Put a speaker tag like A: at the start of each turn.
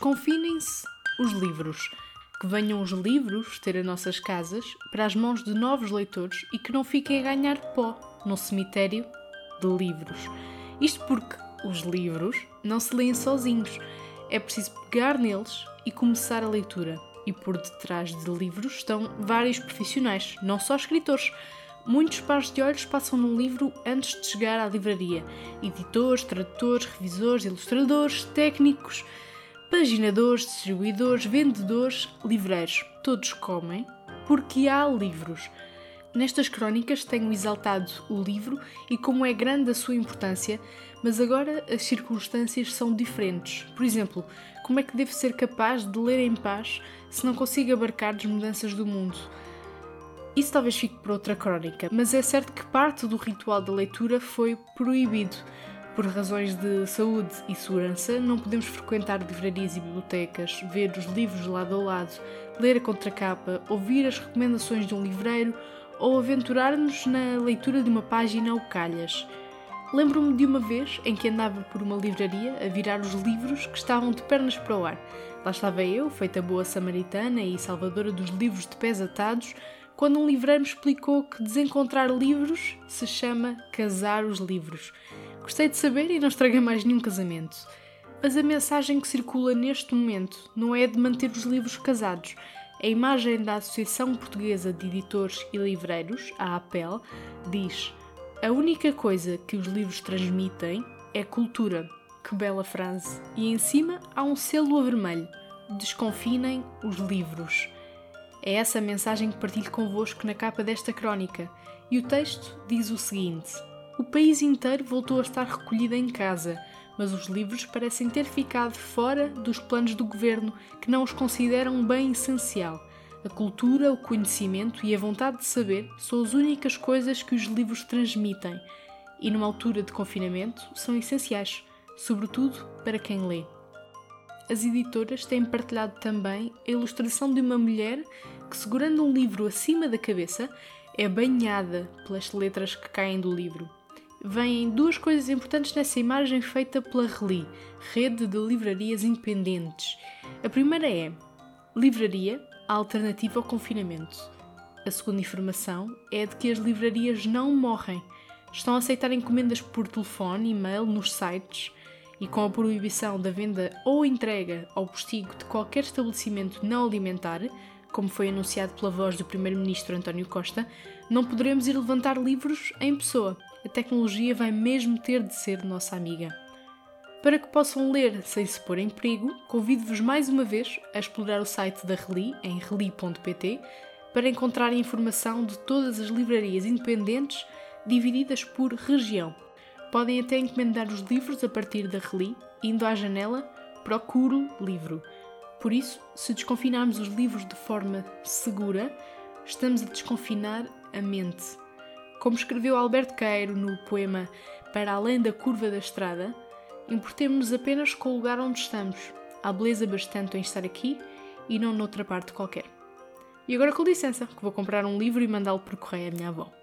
A: Desconfinem-se os livros. Que venham os livros ter as nossas casas para as mãos de novos leitores e que não fiquem a ganhar pó no cemitério de livros. Isto porque os livros não se leem sozinhos. É preciso pegar neles e começar a leitura. E por detrás de livros estão vários profissionais, não só escritores. Muitos pares de olhos passam no livro antes de chegar à livraria: editores, tradutores, revisores, ilustradores, técnicos paginadores, distribuidores, vendedores, livreiros. Todos comem porque há livros. Nestas crónicas tenho exaltado o livro e como é grande a sua importância, mas agora as circunstâncias são diferentes. Por exemplo, como é que devo ser capaz de ler em paz se não consigo abarcar as mudanças do mundo? Isso talvez fique para outra crónica, mas é certo que parte do ritual da leitura foi proibido por razões de saúde e segurança, não podemos frequentar livrarias e bibliotecas, ver os livros lado a lado, ler a contracapa, ouvir as recomendações de um livreiro ou aventurar-nos na leitura de uma página ou calhas. Lembro-me de uma vez em que andava por uma livraria a virar os livros que estavam de pernas para o ar. Lá estava eu, feita boa samaritana e salvadora dos livros de pés atados, quando um livreiro me explicou que desencontrar livros se chama casar os livros. Gostei de saber e não estraguei mais nenhum casamento. Mas a mensagem que circula neste momento não é de manter os livros casados. A imagem da Associação Portuguesa de Editores e Livreiros, a APEL, diz: A única coisa que os livros transmitem é cultura. Que bela frase! E em cima há um selo a vermelho: Desconfinem os livros. É essa a mensagem que partilho convosco na capa desta crónica. E o texto diz o seguinte: o país inteiro voltou a estar recolhido em casa, mas os livros parecem ter ficado fora dos planos do governo, que não os consideram um bem essencial. A cultura, o conhecimento e a vontade de saber são as únicas coisas que os livros transmitem e, numa altura de confinamento, são essenciais, sobretudo para quem lê. As editoras têm partilhado também a ilustração de uma mulher que, segurando um livro acima da cabeça, é banhada pelas letras que caem do livro vêm duas coisas importantes nessa imagem feita pela RELI, Rede de Livrarias Independentes. A primeira é Livraria, a alternativa ao confinamento. A segunda informação é de que as livrarias não morrem. Estão a aceitar encomendas por telefone, e-mail, nos sites e com a proibição da venda ou entrega ao postigo de qualquer estabelecimento não alimentar, como foi anunciado pela voz do Primeiro-Ministro António Costa, não poderemos ir levantar livros em pessoa a tecnologia vai mesmo ter de ser nossa amiga. Para que possam ler sem se pôr em perigo, convido-vos mais uma vez a explorar o site da Reli em reli.pt para encontrar informação de todas as livrarias independentes divididas por região. Podem até encomendar os livros a partir da Reli, indo à janela Procuro Livro. Por isso, se desconfinarmos os livros de forma segura, estamos a desconfinar a mente como escreveu Alberto Queiro no poema Para Além da Curva da Estrada, importemos-nos apenas com o lugar onde estamos. Há beleza bastante em estar aqui e não noutra parte qualquer. E agora com licença, que vou comprar um livro e mandá-lo por correio à minha avó.